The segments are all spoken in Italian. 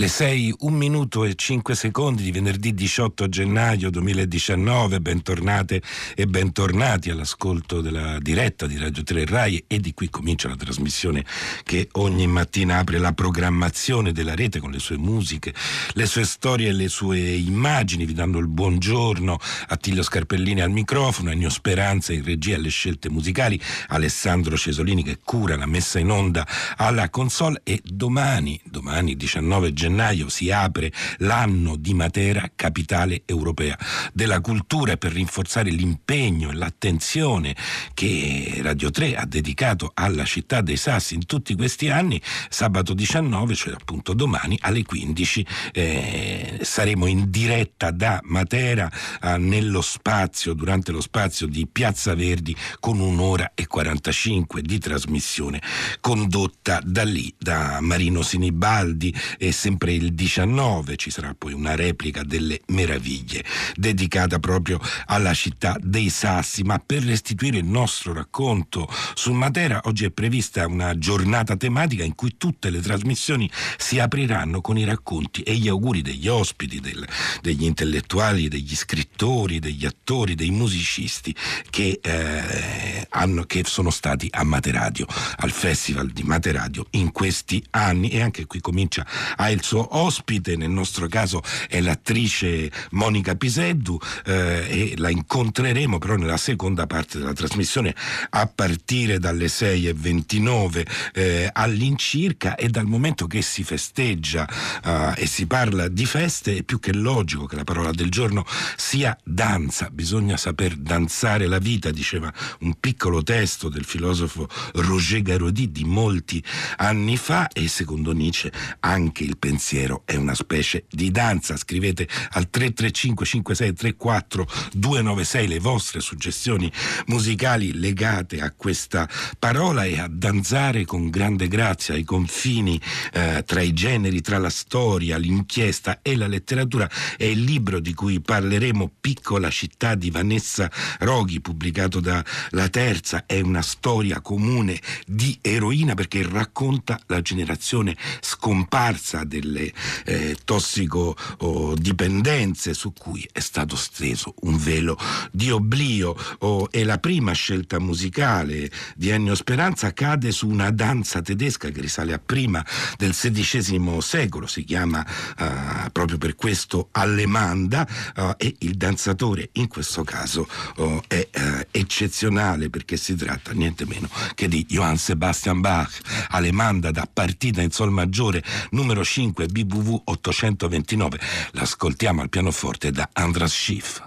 Le 6, 1 minuto e 5 secondi di venerdì 18 gennaio 2019, bentornate e bentornati all'ascolto della diretta di Radio 3 Rai. E di qui comincia la trasmissione che ogni mattina apre la programmazione della rete con le sue musiche, le sue storie e le sue immagini. Vi danno il buongiorno. A Tiglio Scarpellini al microfono, Ennio Speranza in regia alle scelte musicali, Alessandro Cesolini che cura la messa in onda alla console. E domani, domani 19 gennaio gennaio si apre l'anno di Matera capitale europea della cultura per rinforzare l'impegno e l'attenzione che Radio 3 ha dedicato alla città dei Sassi in tutti questi anni. Sabato 19, cioè appunto domani alle 15, eh, saremo in diretta da Matera eh, nello spazio, durante lo spazio di Piazza Verdi con un'ora e 45 di trasmissione condotta da lì, da Marino Sinibaldi e sempre sempre il 19 ci sarà poi una replica delle meraviglie dedicata proprio alla città dei Sassi, ma per restituire il nostro racconto su Matera oggi è prevista una giornata tematica in cui tutte le trasmissioni si apriranno con i racconti e gli auguri degli ospiti, del, degli intellettuali, degli scrittori, degli attori, dei musicisti che, eh, hanno, che sono stati a Materadio, al Festival di Materadio in questi anni. E anche qui comincia a il suo ospite, nel nostro caso è l'attrice Monica Piseddu eh, e la incontreremo però nella seconda parte della trasmissione a partire dalle 6.29 eh, all'incirca e dal momento che si festeggia eh, e si parla di feste è più che logico che la parola del giorno sia danza, bisogna saper danzare la vita, diceva un piccolo testo del filosofo Roger Garodi di molti anni fa e secondo Nietzsche anche il pensiero pensiero è una specie di danza. Scrivete al 335 5634 296 le vostre suggestioni musicali legate a questa parola e a danzare con grande grazia ai confini eh, tra i generi, tra la storia, l'inchiesta e la letteratura. È il libro di cui parleremo, Piccola città di Vanessa Roghi, pubblicato da La Terza. È una storia comune di eroina perché racconta la generazione scomparsa del delle eh, tossicodipendenze su cui è stato steso un velo di oblio. Oh, e la prima scelta musicale di Ennio Speranza cade su una danza tedesca che risale a prima del XVI secolo, si chiama uh, proprio per questo Allemanda uh, e il danzatore in questo caso uh, è eccezionale perché si tratta niente meno che di Johann Sebastian Bach, Allemanda da partita in sol maggiore numero 5 5 BVV 829. L'ascoltiamo al pianoforte da Andras Schiff.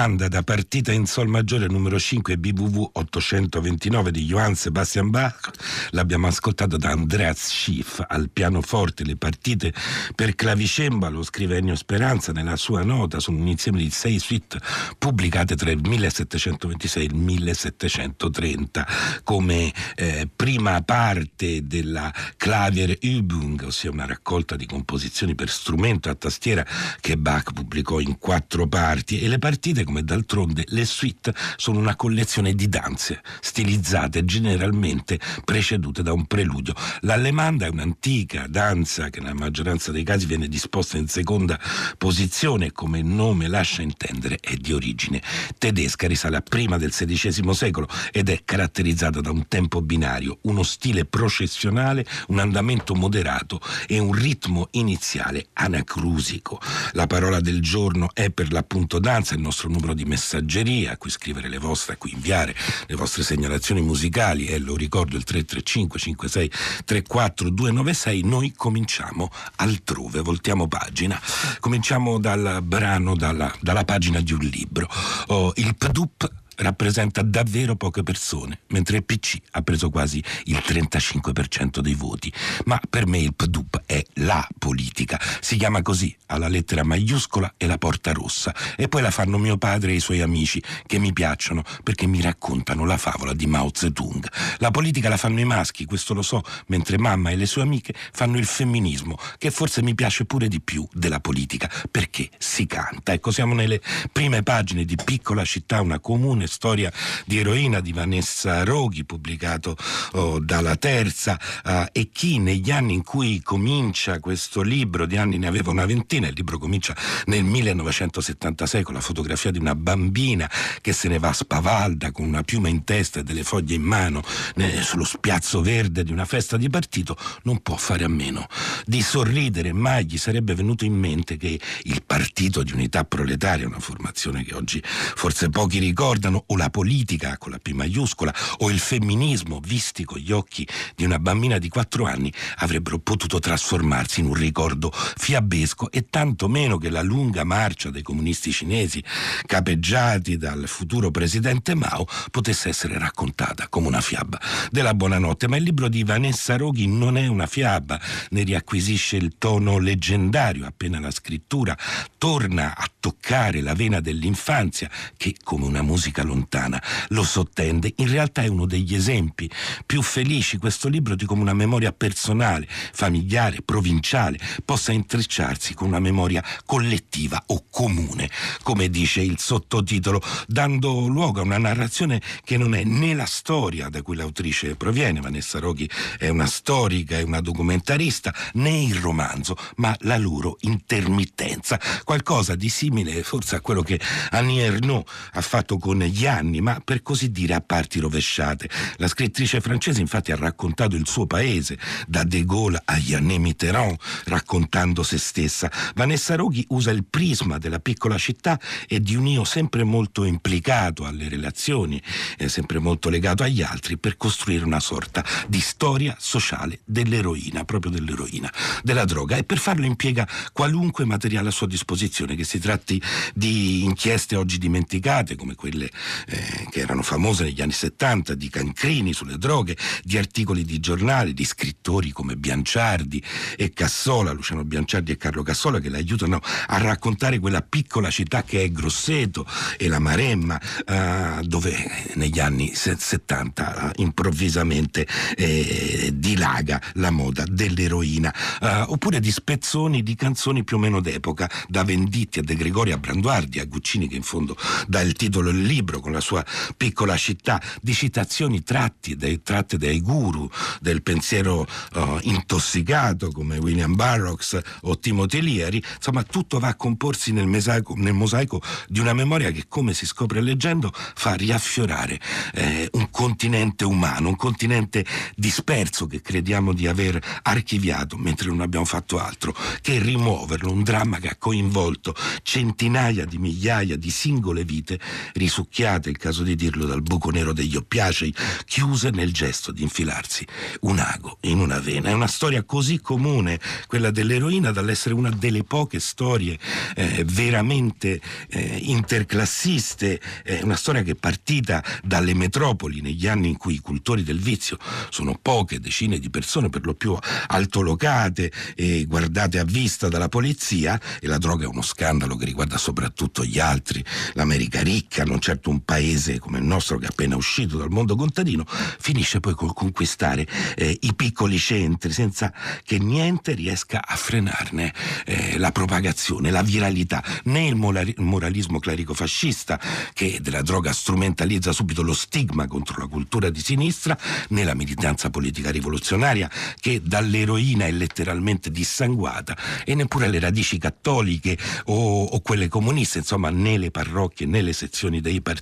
Allemanda da partita in sol maggiore numero 5 BWV 829 di Johann Sebastian Bach. L'abbiamo ascoltato da Andreas Schiff al pianoforte. Le partite per clavicembalo, scrive Ennio Speranza nella sua nota, sono un insieme di sei suite pubblicate tra il 1726 e il 1730 come eh, prima parte della Klavier Übung, ossia una raccolta di composizioni per strumento a tastiera che Bach pubblicò in quattro parti e le partite come d'altronde le suite sono una collezione di danze stilizzate generalmente precedute da un preludio. L'allemanda è un'antica danza che nella maggioranza dei casi viene disposta in seconda posizione come il nome lascia intendere è di origine tedesca, risale a prima del XVI secolo ed è caratterizzata da un tempo binario, uno stile processionale, un andamento moderato e un ritmo iniziale anacrusico. La parola del giorno è per l'appunto danza, il nostro numero di messaggeria a cui scrivere le vostre, a cui inviare le vostre segnalazioni musicali e lo ricordo il 335 56 34 296. Noi cominciamo altrove, voltiamo pagina. Cominciamo dal brano, dalla, dalla pagina di un libro. Oh, il PDUP rappresenta davvero poche persone, mentre il PC ha preso quasi il 35% dei voti. Ma per me il PDUP è la politica. Si chiama così, ha la lettera maiuscola e la porta rossa. E poi la fanno mio padre e i suoi amici, che mi piacciono perché mi raccontano la favola di Mao Zedong. La politica la fanno i maschi, questo lo so, mentre mamma e le sue amiche fanno il femminismo, che forse mi piace pure di più della politica, perché si canta. Ecco, siamo nelle prime pagine di Piccola città, una comune storia di eroina di Vanessa Roghi, pubblicato oh, dalla Terza, uh, e chi negli anni in cui comincia questo libro, di anni ne aveva una ventina, il libro comincia nel 1976 con la fotografia di una bambina che se ne va spavalda con una piuma in testa e delle foglie in mano né, sullo spiazzo verde di una festa di partito, non può fare a meno di sorridere. Mai gli sarebbe venuto in mente che il Partito di Unità Proletaria, una formazione che oggi forse pochi ricordano, o la politica con la P maiuscola o il femminismo visti con gli occhi di una bambina di quattro anni avrebbero potuto trasformarsi in un ricordo fiabesco e tanto meno che la lunga marcia dei comunisti cinesi capeggiati dal futuro presidente Mao potesse essere raccontata come una fiaba della buonanotte. Ma il libro di Vanessa Roghi non è una fiaba, ne riacquisisce il tono leggendario appena la scrittura torna a toccare la vena dell'infanzia che come una musica lontana lo sottende. In realtà è uno degli esempi più felici questo libro di come una memoria personale, familiare, provinciale possa intrecciarsi con una memoria collettiva o comune, come dice il sottotitolo, dando luogo a una narrazione che non è né la storia da cui l'autrice proviene, Vanessa Roghi è una storica e una documentarista, né il romanzo, ma la loro intermittenza, qualcosa di simile forse a quello che Annie Ernaux ha fatto con gli anni, ma per così dire a parti rovesciate. La scrittrice francese infatti ha raccontato il suo paese, da De Gaulle a Yanné Mitterrand, raccontando se stessa. Vanessa Roghi usa il prisma della piccola città e di un io sempre molto implicato alle relazioni, eh, sempre molto legato agli altri, per costruire una sorta di storia sociale dell'eroina, proprio dell'eroina, della droga. E per farlo impiega qualunque materiale a sua disposizione, che si tratti di inchieste oggi dimenticate, come quelle eh, che erano famose negli anni 70, di cancrini sulle droghe, di articoli di giornali, di scrittori come Bianciardi e Cassola, Luciano Bianciardi e Carlo Cassola, che l'aiutano a raccontare quella piccola città che è Grosseto e la Maremma, eh, dove negli anni 70 eh, improvvisamente eh, dilaga la moda dell'eroina, eh, oppure di spezzoni di canzoni più o meno d'epoca, da Venditti a De Gregorio a Branduardi a Guccini che in fondo dà il titolo del libro con la sua piccola città, di citazioni dai, tratte dai guru del pensiero uh, intossicato come William Burroughs o Timothy Leary, insomma tutto va a comporsi nel mosaico, nel mosaico di una memoria che come si scopre leggendo fa riaffiorare eh, un continente umano, un continente disperso che crediamo di aver archiviato mentre non abbiamo fatto altro che rimuoverlo, un dramma che ha coinvolto centinaia di migliaia di singole vite risucchiate risucchiate, il caso di dirlo, dal buco nero degli oppiacei, chiuse nel gesto di infilarsi un ago in una vena. È una storia così comune, quella dell'eroina, dall'essere una delle poche storie eh, veramente eh, interclassiste, eh, una storia che è partita dalle metropoli negli anni in cui i cultori del vizio sono poche decine di persone, per lo più altolocate e guardate a vista dalla polizia, e la droga è uno scandalo che riguarda soprattutto gli altri, l'America ricca, non certo un paese come il nostro che è appena uscito dal mondo contadino, finisce poi col conquistare eh, i piccoli centri senza che niente riesca a frenarne eh, la propagazione, la viralità, né il moralismo clerico-fascista che della droga strumentalizza subito lo stigma contro la cultura di sinistra, né la militanza politica rivoluzionaria che dall'eroina è letteralmente dissanguata e neppure le radici cattoliche o, o quelle comuniste, insomma né le parrocchie né le sezioni dei partiti,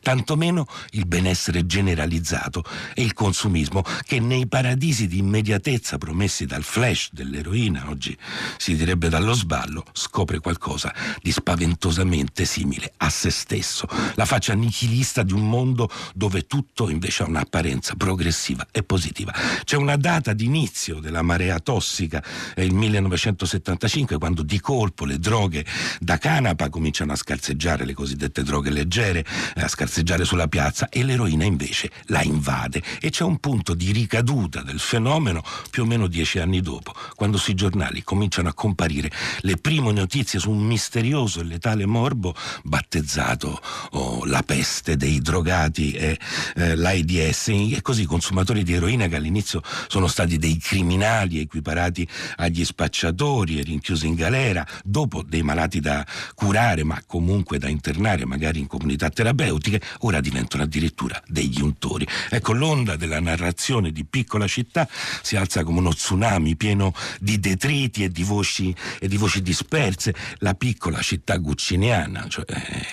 tantomeno il benessere generalizzato e il consumismo che nei paradisi di immediatezza promessi dal flash dell'eroina, oggi si direbbe dallo sballo, scopre qualcosa di spaventosamente simile a se stesso, la faccia nichilista di un mondo dove tutto invece ha un'apparenza progressiva e positiva. C'è una data d'inizio della marea tossica, è il 1975, quando di colpo le droghe da canapa cominciano a scarseggiare, le cosiddette droghe leggere, a scarseggiare sulla piazza e l'eroina invece la invade. E c'è un punto di ricaduta del fenomeno più o meno dieci anni dopo, quando sui giornali cominciano a comparire le prime notizie su un misterioso e letale morbo battezzato oh, la peste dei drogati e eh, l'AIDS e così i consumatori di eroina che all'inizio sono stati dei criminali equiparati agli spacciatori e rinchiusi in galera, dopo dei malati da curare ma comunque da internare magari in comunità terapeutiche, ora diventano addirittura degli untori. Ecco, l'onda della narrazione di piccola città si alza come uno tsunami pieno di detriti e di voci, e di voci disperse. La piccola città gucciniana cioè, eh,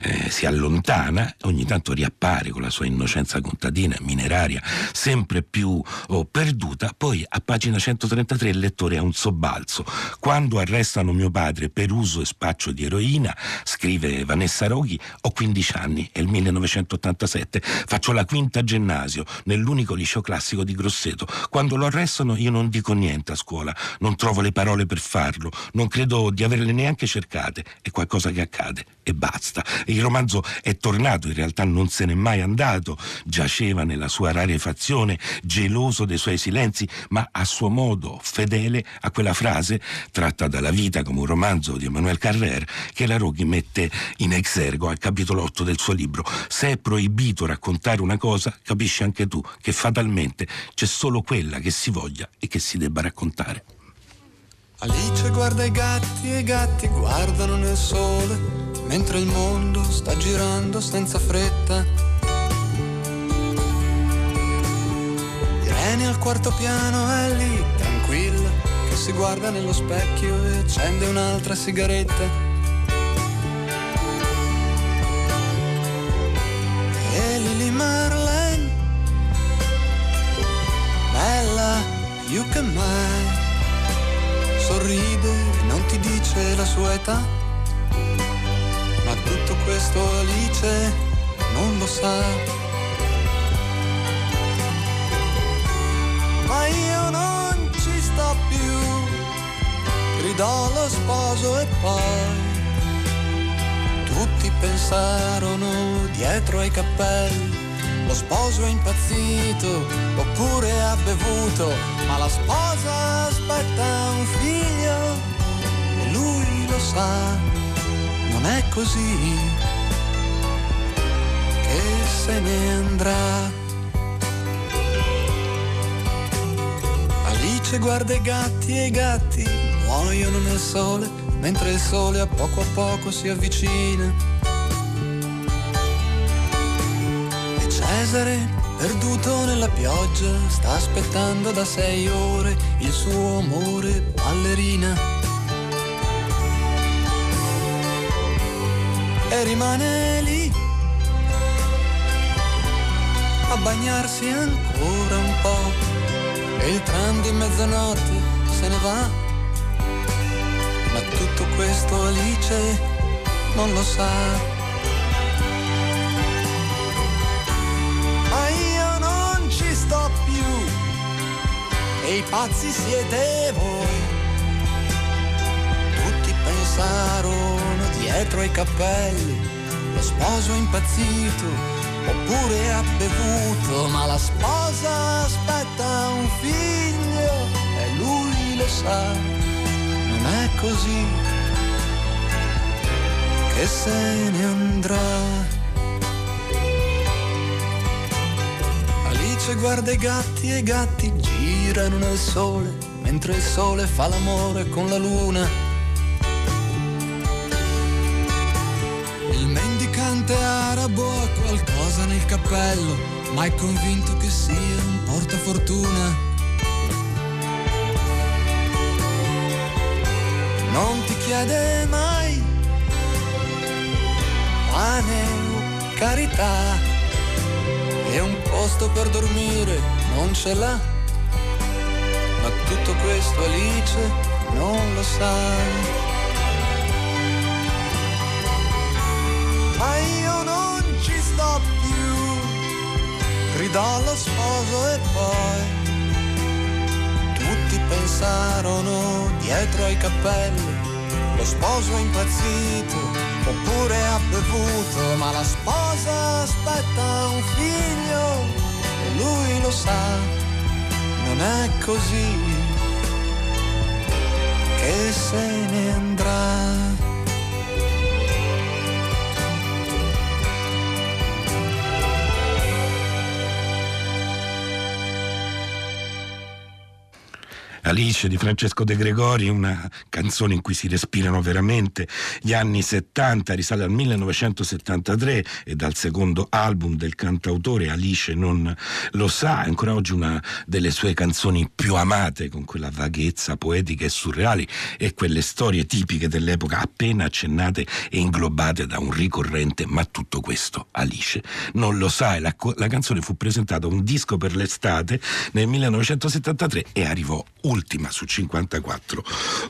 eh, si allontana, ogni tanto riappare con la sua innocenza contadina, mineraria, sempre più oh, perduta. Poi a pagina 133 il lettore ha un sobbalzo. Quando arrestano mio padre per uso e spaccio di eroina, scrive Vanessa Roghi, ho 15 anni, è il 1987, faccio la quinta ginnasio nell'unico liceo classico di Grosseto. Quando lo arrestano io non dico niente a scuola, non trovo le parole per farlo, non credo di averle neanche cercate, è qualcosa che accade e basta. Il romanzo è tornato, in realtà non se n'è mai andato, giaceva nella sua rarefazione, geloso dei suoi silenzi, ma a suo modo fedele a quella frase tratta dalla vita come un romanzo di Emmanuel Carrer che la Roghi mette in exergo al capitolo 8 del suo libro. Se è proibito raccontare una cosa, capisci anche tu che fatalmente c'è solo quella che si voglia e che si debba raccontare. Alice guarda i gatti e i gatti guardano nel sole, mentre il mondo sta girando senza fretta. Irene al quarto piano è lì, tranquilla, che si guarda nello specchio e accende un'altra sigaretta. Lily Marlene, bella più che mai sorride e non ti dice la sua età. Ma tutto questo Alice non lo sa. Ma io non ci sto più, gridò lo sposo e poi tutti pensarono dietro ai cappelli lo sposo è impazzito oppure ha bevuto, ma la sposa aspetta un figlio e lui lo sa, non è così che se ne andrà. Alice guarda i gatti e i gatti muoiono nel sole, mentre il sole a poco a poco si avvicina Cesare, perduto nella pioggia, sta aspettando da sei ore il suo amore ballerina. E rimane lì a bagnarsi ancora un po'. E il tram di mezzanotte se ne va. Ma tutto questo Alice non lo sa. e i pazzi siete voi. Tutti pensarono dietro ai cappelli, lo sposo è impazzito oppure ha bevuto, ma la sposa aspetta un figlio e lui lo sa, non è così che se ne andrà. Alice guarda i gatti e i gatti girano nel sole, mentre il sole fa l'amore con la luna. Il mendicante arabo ha qualcosa nel cappello, ma è convinto che sia un portafortuna. Non ti chiede mai pane o carità e un posto per dormire non ce l'ha. Ma tutto questo Alice non lo sa. Ma io non ci sto più, gridò lo sposo e poi pensarono dietro ai cappelli, lo sposo è impazzito oppure ha bevuto, ma la sposa aspetta un figlio e lui lo sa, non è così che se ne andrà. Alice di Francesco De Gregori, una canzone in cui si respirano veramente gli anni 70, risale al 1973 e dal secondo album del cantautore Alice non lo sa, è ancora oggi una delle sue canzoni più amate con quella vaghezza poetica e surreale e quelle storie tipiche dell'epoca appena accennate e inglobate da un ricorrente ma tutto questo Alice non lo sa. E la, la canzone fu presentata un disco per l'estate nel 1973 e arrivò ultima su 54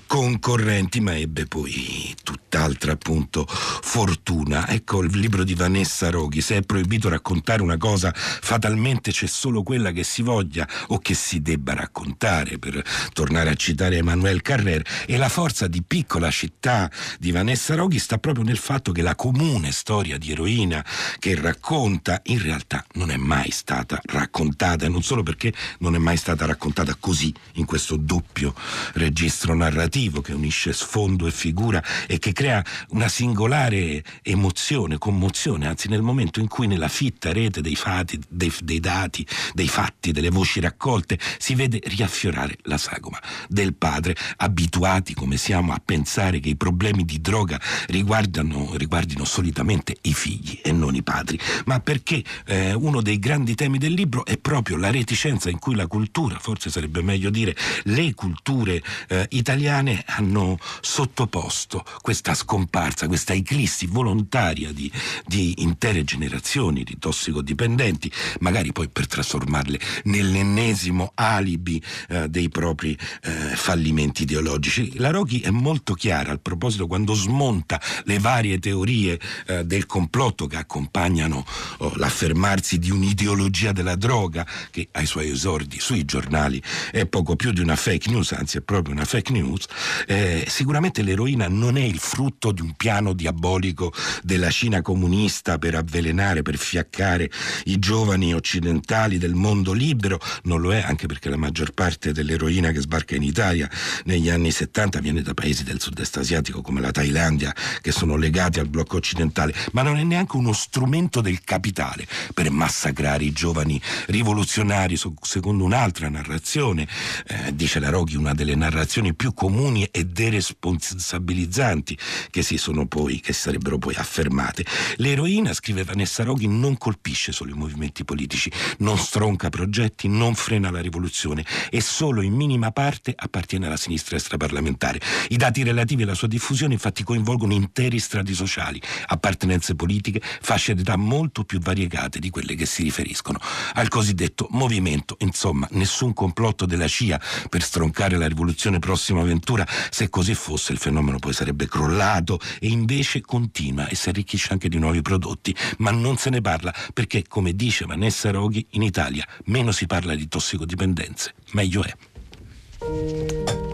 concorrenti, ma ebbe poi tutt'altra appunto fortuna. Ecco il libro di Vanessa Roghi, se è proibito raccontare una cosa, fatalmente c'è solo quella che si voglia o che si debba raccontare, per tornare a citare Emmanuel Carrer, e la forza di piccola città di Vanessa Roghi sta proprio nel fatto che la comune storia di eroina che racconta in realtà non è mai stata raccontata, e non solo perché non è mai stata raccontata così in questo questo doppio registro narrativo che unisce sfondo e figura e che crea una singolare emozione, commozione, anzi nel momento in cui nella fitta rete dei, fati, dei, dei dati, dei fatti, delle voci raccolte si vede riaffiorare la sagoma del padre, abituati come siamo a pensare che i problemi di droga riguardino solitamente i figli e non i padri, ma perché eh, uno dei grandi temi del libro è proprio la reticenza in cui la cultura, forse sarebbe meglio dire le culture eh, italiane hanno sottoposto questa scomparsa, questa eclissi volontaria di, di intere generazioni di tossicodipendenti, magari poi per trasformarle nell'ennesimo alibi eh, dei propri eh, fallimenti ideologici. La Roghi è molto chiara al proposito quando smonta le varie teorie eh, del complotto che accompagnano oh, l'affermarsi di un'ideologia della droga che ai suoi esordi sui giornali è poco più di una fake news, anzi è proprio una fake news, eh, sicuramente l'eroina non è il frutto di un piano diabolico della Cina comunista per avvelenare, per fiaccare i giovani occidentali del mondo libero, non lo è anche perché la maggior parte dell'eroina che sbarca in Italia negli anni 70 viene da paesi del sud-est asiatico come la Thailandia che sono legati al blocco occidentale, ma non è neanche uno strumento del capitale per massacrare i giovani rivoluzionari secondo un'altra narrazione eh, dice la Roghi, una delle narrazioni più comuni e deresponsabilizzanti che si sono poi, che sarebbero poi affermate. L'eroina, scrive Vanessa Roghi, non colpisce solo i movimenti politici, non stronca progetti, non frena la rivoluzione e solo in minima parte appartiene alla sinistra extraparlamentare. I dati relativi alla sua diffusione infatti coinvolgono interi strati sociali, appartenenze politiche, fasce d'età molto più variegate di quelle che si riferiscono al cosiddetto movimento. Insomma, nessun complotto della CIA per stroncare la rivoluzione prossima avventura. Se così fosse il fenomeno poi sarebbe crollato e invece continua e si arricchisce anche di nuovi prodotti, ma non se ne parla perché, come dice Vanessa Roghi, in Italia meno si parla di tossicodipendenze, meglio è.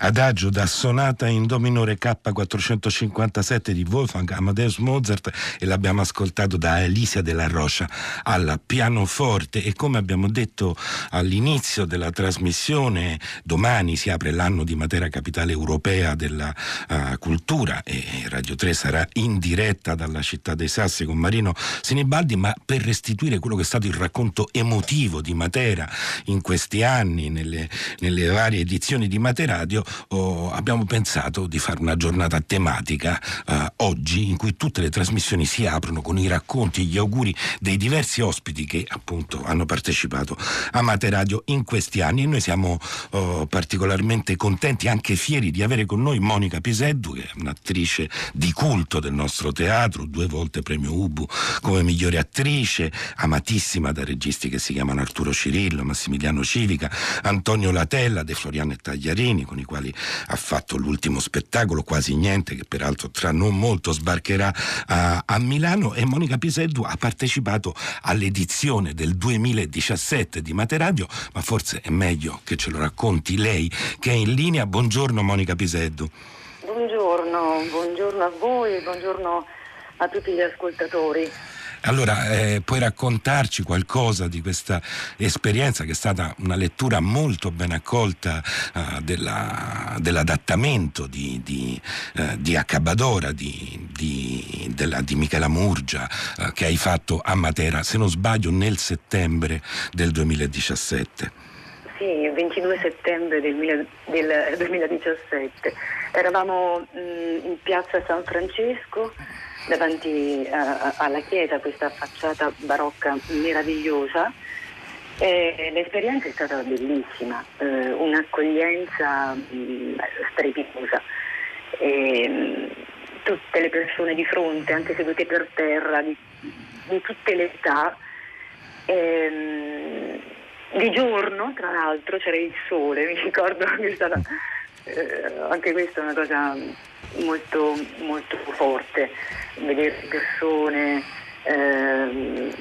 Adagio da sonata in do minore K457 di Wolfgang Amadeus Mozart e l'abbiamo ascoltato da Alicia della Rocha al pianoforte. E come abbiamo detto all'inizio della trasmissione domani si apre l'anno di Matera Capitale Europea della uh, Cultura e Radio 3 sarà in diretta dalla città dei Sassi con Marino Sinibaldi. Ma per restituire quello che è stato il racconto emotivo di Matera in questi anni nelle, nelle varie edizioni di Materadio oh, abbiamo pensato di fare una giornata tematica eh, oggi in cui tutte le trasmissioni si aprono con i racconti, gli auguri dei diversi ospiti che appunto hanno partecipato a Materadio in questi anni. E noi siamo oh, particolarmente contenti, anche fieri di avere con noi Monica Piseddu che è un'attrice di culto del nostro teatro, due volte premio Ubu come migliore attrice, amatissima da registi che si chiamano Arturo Cirillo, Massimiliano Civica, Antonio Latella, De Floriano e Tagliarini con i quali ha fatto l'ultimo spettacolo, quasi niente, che peraltro tra non molto sbarcherà a, a Milano e Monica Piseddu ha partecipato all'edizione del 2017 di Materadio, ma forse è meglio che ce lo racconti lei che è in linea. Buongiorno Monica Piseddu. Buongiorno, buongiorno a voi, buongiorno a tutti gli ascoltatori. Allora, eh, puoi raccontarci qualcosa di questa esperienza che è stata una lettura molto ben accolta eh, della, dell'adattamento di, di, eh, di Accabadora, di, di, della, di Michela Murgia, eh, che hai fatto a Matera, se non sbaglio, nel settembre del 2017. Sì, il 22 settembre del, del 2017. Eravamo mh, mm, in piazza San Francesco davanti a, alla chiesa, questa facciata barocca meravigliosa. E l'esperienza è stata bellissima, eh, un'accoglienza mh, mm, strepitosa. E, mm, tutte le persone di fronte, anche sedute per terra, di, di tutte le età. E, mh, di giorno, tra l'altro, c'era il sole, mi ricordo che è stata eh, anche questa è una cosa molto, molto forte, vedere persone, ehm,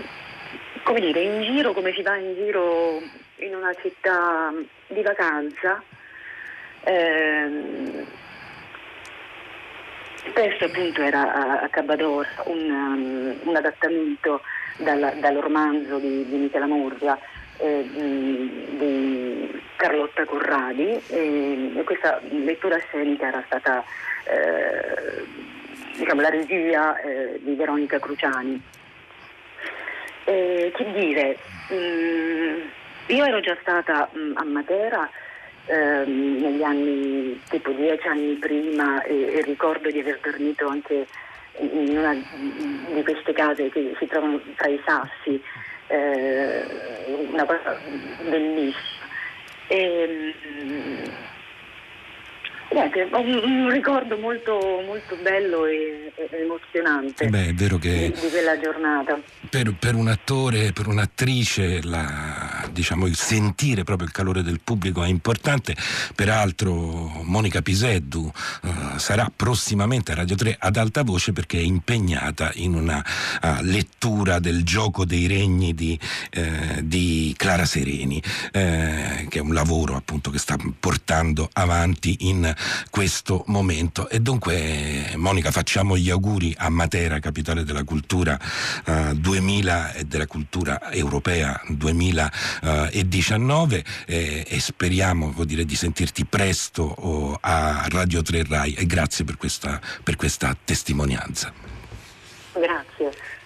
come dire, in giro come si va in giro in una città di vacanza. Ehm, spesso appunto era a, a Cabador un, um, un adattamento dal, dal romanzo di, di Michela Murgia eh, Carlotta Corradi e, e, questa lettura scenica era stata eh, diciamo, la regia eh, di Veronica Cruciani. che dire, mh, mm, io ero già stata mh, mm, a Matera ehm, negli anni, tipo dieci anni prima e, e ricordo di aver dormito anche in una di queste case che si trovano tra i sassi eh, una cosa bellissima. E, mm, Niente, un, un, ricordo molto, molto bello e, e emozionante Beh, è vero che di, di quella giornata. Per, per, un attore, per un'attrice, la, diciamo, il sentire proprio il calore del pubblico è importante. Peraltro Monica Piseddu uh, sarà prossimamente a Radio 3 ad alta voce perché è impegnata in una uh, lettura del gioco dei regni di, uh, di Clara Sereni, che è un lavoro appunto che sta portando avanti in questo momento. E dunque, Monica, facciamo gli auguri a Matera, capitale della cultura uh, 2000 e della cultura europea 2019 eh, e speriamo dire, di sentirti presto oh, a Radio 3 Rai e grazie per questa, per questa testimonianza. Grazie.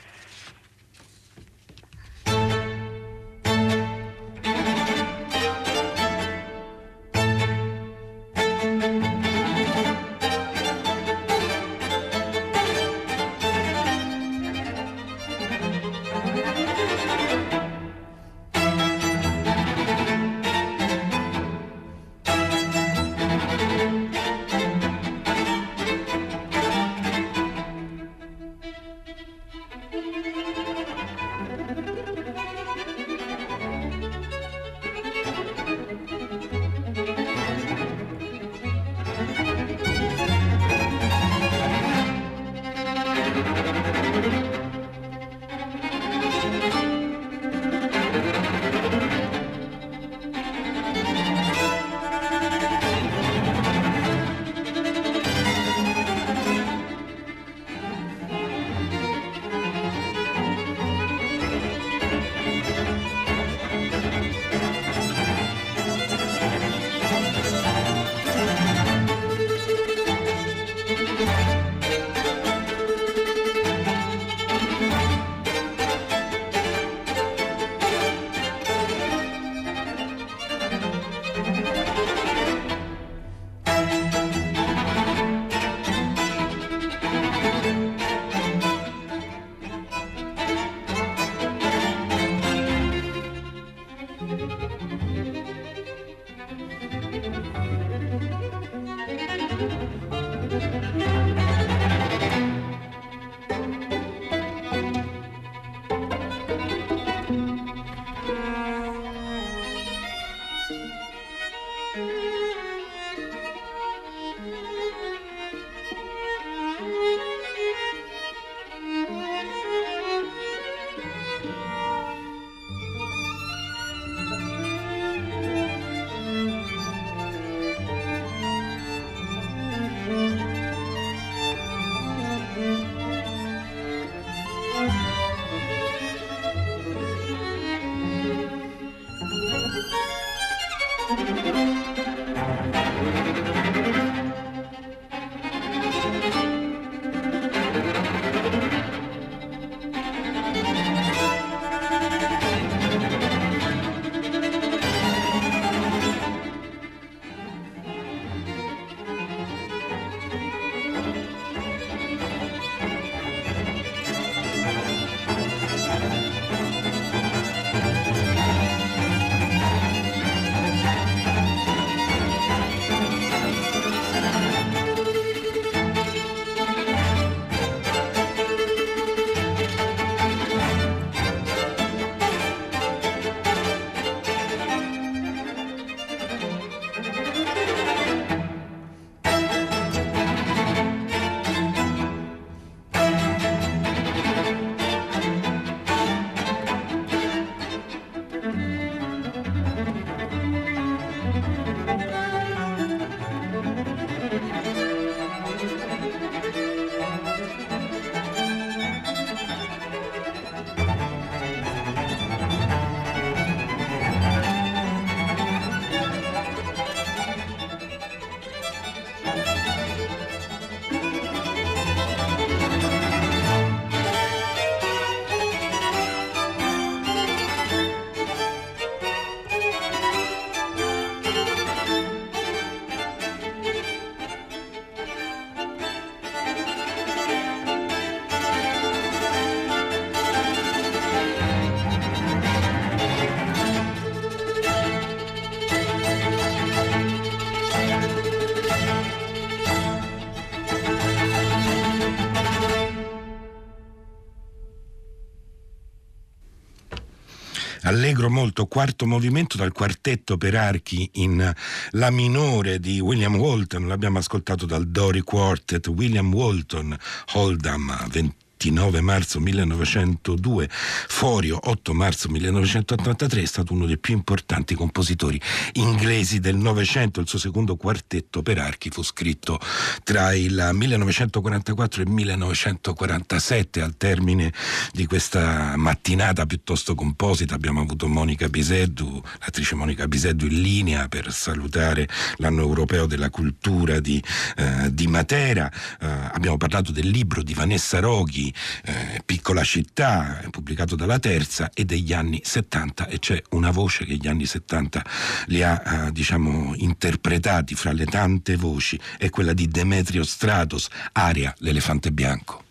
Allegro molto, quarto movimento dal quartetto per archi in La minore di William Walton, l'abbiamo ascoltato dal Dory Quartet, William Walton, Hold'em, 20 29 marzo 1902, Forio 8 marzo 1983, è stato uno dei più importanti compositori inglesi del Novecento. Il suo secondo quartetto per archi fu scritto tra il 1944 e il 1947. Al termine di questa mattinata piuttosto composita abbiamo avuto Monica Piseddu, l'attrice Monica Piseddu in linea per salutare l'anno europeo della cultura di, eh, di Matera. Eh, abbiamo parlato del libro di Vanessa Roghi, eh, Piccola città, pubblicato dalla Terza, e degli anni 70 e c'è una voce che gli anni 70 li ha eh, diciamo interpretati fra le tante voci, è quella di Demetrio Stratos, Aria, l'elefante bianco.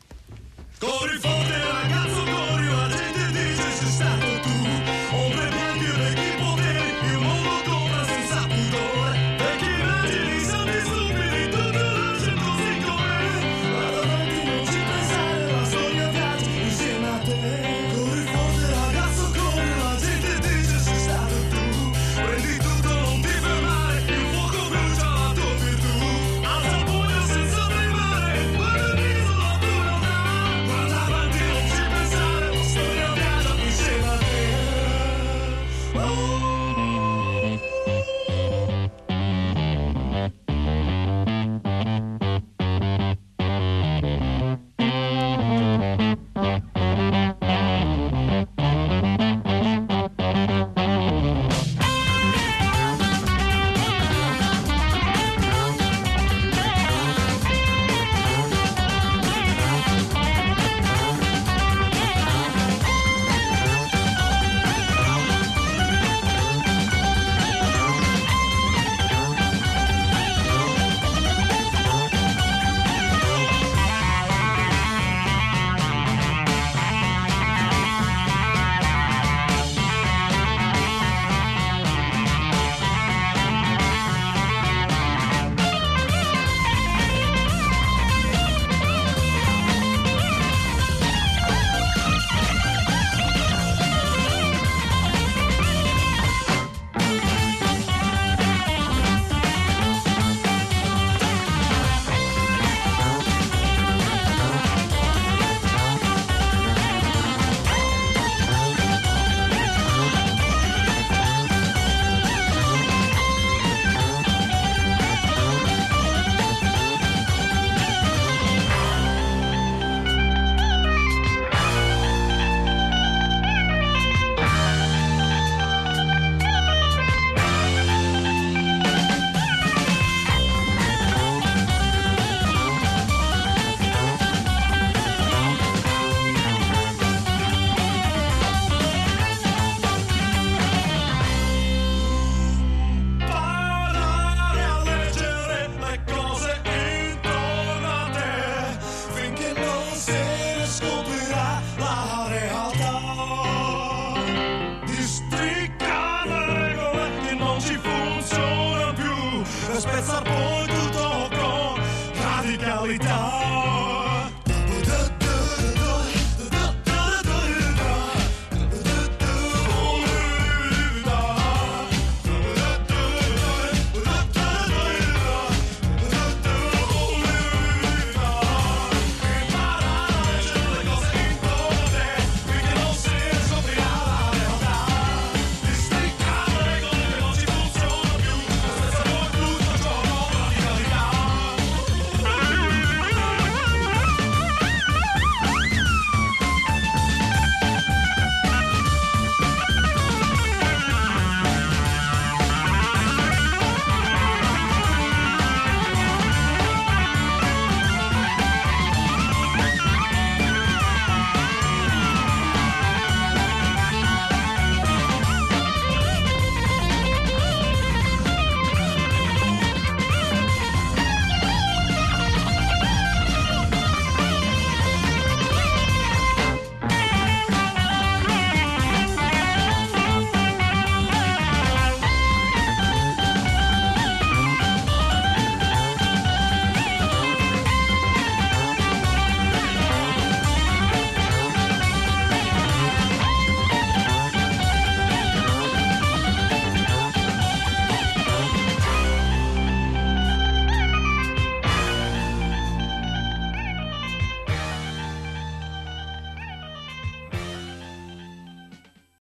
Corri